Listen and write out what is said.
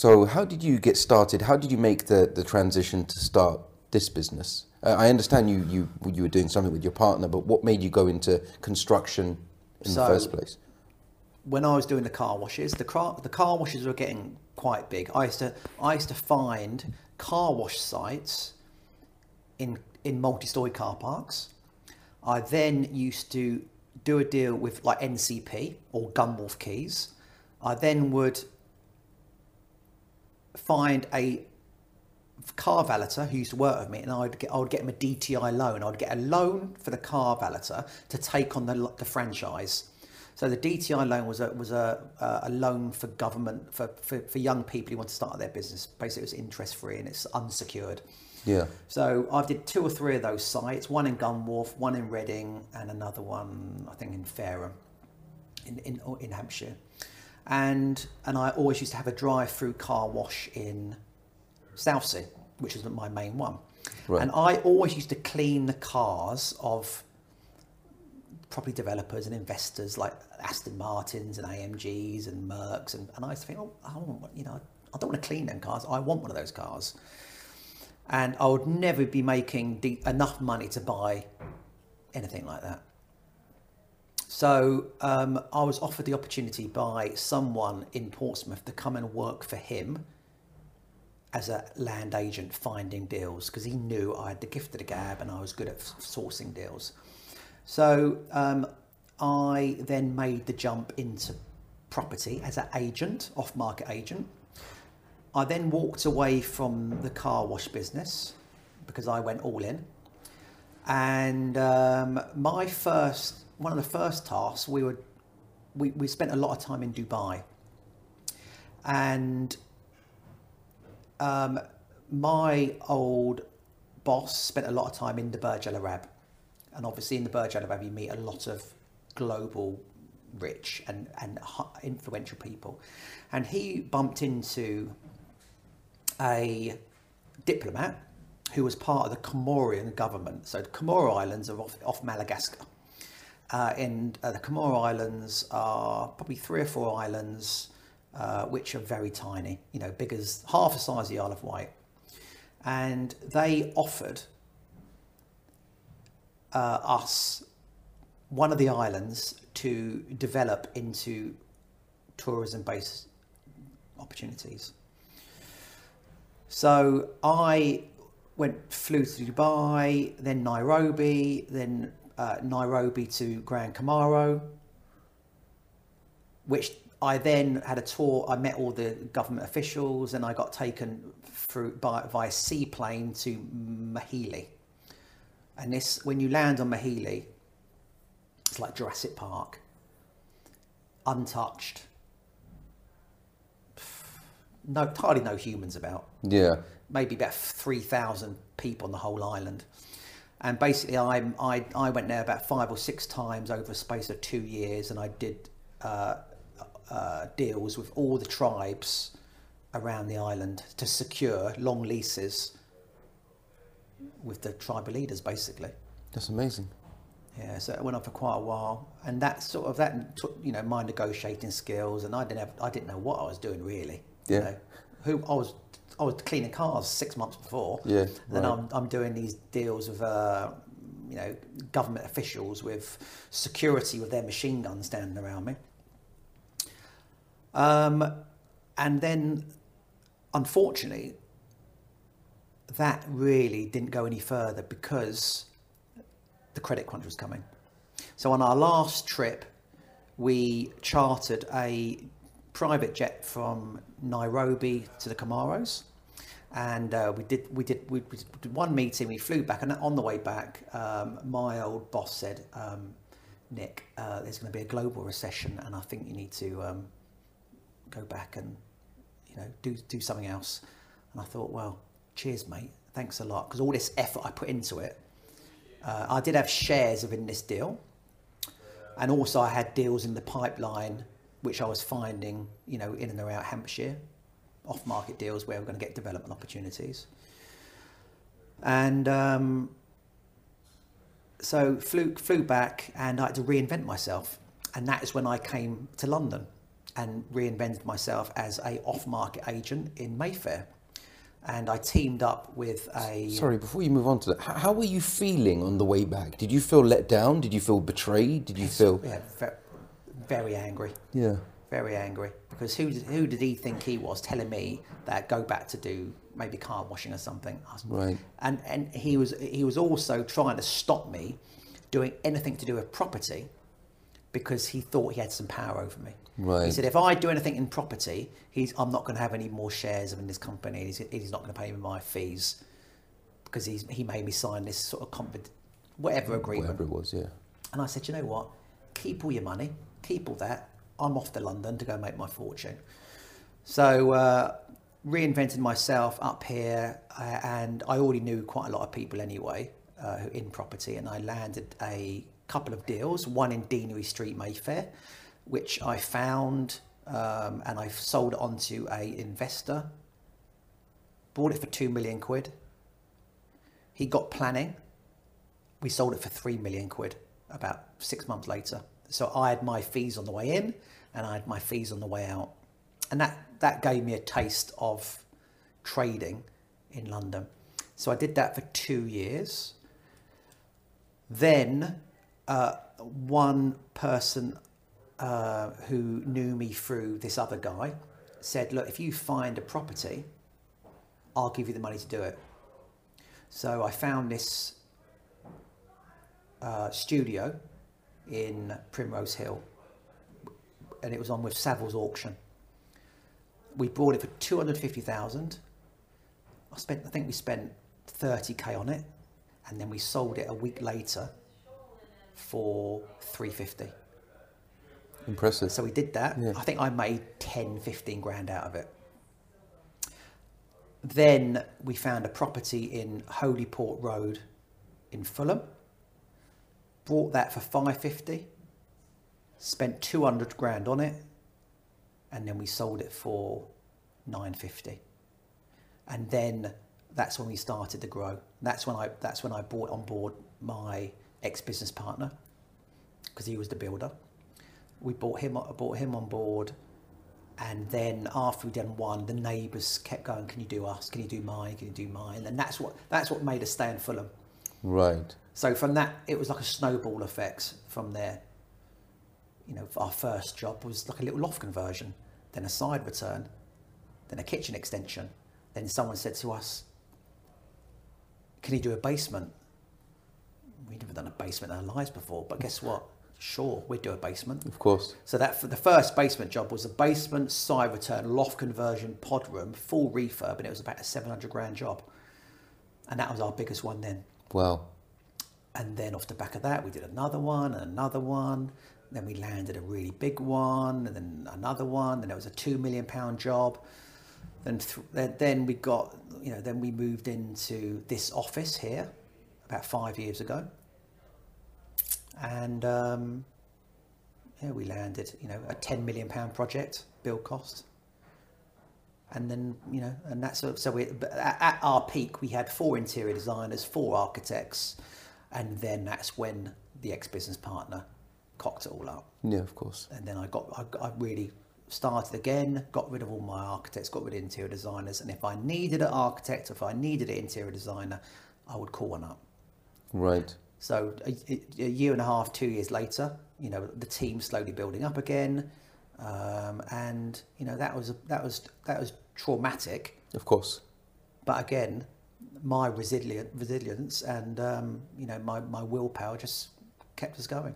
So, how did you get started? How did you make the, the transition to start this business? Uh, I understand you, you you were doing something with your partner, but what made you go into construction in So- the first place? when I was doing the car washes, the car the car washes were getting quite big. I used to I used to find car wash sites in in multi-story car parks. I then used to do a deal with like NCP or Gunwharf Quays. I then would find a car valeter who used to work with me, and I'd get I would get him a DTI loan. I'd get a loan for the car valeter to take on the the franchise. So the DTI loan was a was a a loan for government for, for, for young people who want to start their business. Basically, it was interest free and it's unsecured. Yeah. So I did two or three of those sites, one in Gunwharf, one in Reading, and another one I think in Fareham, in in, in Hampshire. And and I always used to have a drive-through car wash in Southsea, which was my main one. Right. And I always used to clean the cars of property developers and investors like Aston Martins and AMGs and Mercs, and, and I used to think, oh, I don't want, you know, I don't want to clean them cars. I want one of those cars and I would never be making de- enough money to buy anything like that. So um, I was offered the opportunity by someone in Portsmouth to come and work for him as a land agent finding deals because he knew I had the gift of the gab and I was good at sourcing deals. So um, I then made the jump into property as an agent, off market agent. I then walked away from the car wash business because I went all in. And um, my first, one of the first tasks, we were, we, we spent a lot of time in Dubai. And um, my old boss spent a lot of time in the Burj Al Arab. And obviously, in the Burj Al Arab, you meet a lot of global rich and, and influential people. And he bumped into a diplomat who was part of the Comorian government. So the Comoro Islands are off, off Madagascar. Uh, and uh, the Comoro Islands are probably three or four islands uh, which are very tiny, you know, big as half the size of the Isle of Wight. And they offered uh, us one of the islands to develop into tourism based opportunities. So I went flew to Dubai, then Nairobi, then uh, Nairobi to Grand Comoro, which I then had a tour. I met all the government officials, and I got taken through by via seaplane to Mohéli. And this, when you land on Mohéli, it's like Jurassic Park, untouched. No, hardly no humans about Yeah. maybe about 3,000 people on the whole island. And basically, I, I, I went there about five or six times over a space of two years, and I did uh, uh, deals with all the tribes around the island to secure long leases with the tribal leaders, basically. That's amazing. Yeah, so it went on for quite a while, and that sort of that took you know my negotiating skills, and I didn't have I didn't know what I was doing really. You Yeah. know, who I was I was cleaning cars six months before. Yeah, Then right. I'm I'm doing these deals with uh, you know government officials with security with their machine guns standing around me. Um, and then, unfortunately, that really didn't go any further because the credit crunch was coming. So on our last trip, we chartered a private jet from Nairobi to the Comoros, and uh, we did we did we, did one meeting. We flew back, and on the way back, um, my old boss said, um, "Nick, uh, there's going to be a global recession, and I think you need to um, go back and you know do do something else." And I thought, well, cheers, mate. Thanks a lot, because all this effort I put into it. Uh, I did have shares within this deal, and also I had deals in the pipeline, which I was finding, you know, in and around Hampshire, off-market deals where we're going to get development opportunities. And um, so flew flew back, and I had to reinvent myself, and that is when I came to London. and reinvented myself as a off-market agent in Mayfair. And I teamed up with a. Sorry, before you move on to that, how, how were you feeling on the way back? Did you feel let down? Did you feel betrayed? Did you feel? Yeah, very angry. Yeah. Very angry because who did, who did he think he was telling me that go back to do maybe car washing or something Right. and and he was he was also trying to stop me doing anything to do with property because he thought he had some power over me Right. he said if I do anything in property he's I'm not going to have any more shares in this company he's, he's not going to pay me my fees because he's, he made me sign this sort of confid- whatever agreement Whatever it was, yeah. and I said, you know what? Keep all your money, keep all that. I'm off to London to go make my fortune. So uh, reinvented myself up here, uh, and I already knew quite a lot of people anyway uh, in property, and I landed a couple of deals. One in Deanery Street, Mayfair, which I found, um, and I sold on to a investor. Bought it for two million quid. He got planning. We sold it for three million quid about six months later. So I had my fees on the way in and I had my fees on the way out. And that, that gave me a taste of trading in London. So I did that for two years. Then uh, one person uh, who knew me through this other guy said, Look, if you find a property, I'll give you the money to do it. So I found this uh, studio in Primrose Hill, and it was on with Savills Auction. We bought it for two hundred fifty thousand. I spent, I think we spent thirty k on it, and then we sold it a week later for three fifty. Impressive. So we did that. Yeah. I think I made 10, 15 grand out of it. Then we found a property in Holyport Road in Fulham. Bought that for 550. Spent 200 grand on it. And then we sold it for 950. And then that's when we started to grow. That's when I that's when I brought on board my ex-business partner because he was the builder we bought him I brought him on board and then after we'd done one the neighbours kept going can you do us can you do mine can you do mine and that's what that's what made us stay in Fulham Right. So from that it was like a snowball effect from there you know our first job was like a little loft conversion then a side return then a kitchen extension then someone said to us can you do a basement we'd never done a basement in our lives before but guess what sure we'd do a basement Of course. so that for the first basement job was a basement, side return, loft conversion, pod room, full refurb, and it was about a 700 grand job. And that was our biggest one then. Wow. And then off the back of that, we did another one and another one. Then we landed a really big one, and then another one. Then it was a two million pound job. Then, th- then, we got, you know, then we moved into this office here about five years ago. And um, yeah, we landed, you know, a 10 million pound project build cost. And then, you know, and that's so we at our peak we had four interior designers, four architects, and then that's when the ex-business partner cocked it all up. Yeah, of course. And then I got I, I really started again, got rid of all my architects, got rid of interior designers, and if I needed an architect, if I needed an interior designer, I would call one up. Right. So a, a year and a half, two years later, you know, the team slowly building up again, um, and you know that was that was that was traumatic. Of course. But again, my resilient resilience and um, you know my, my willpower just kept us going.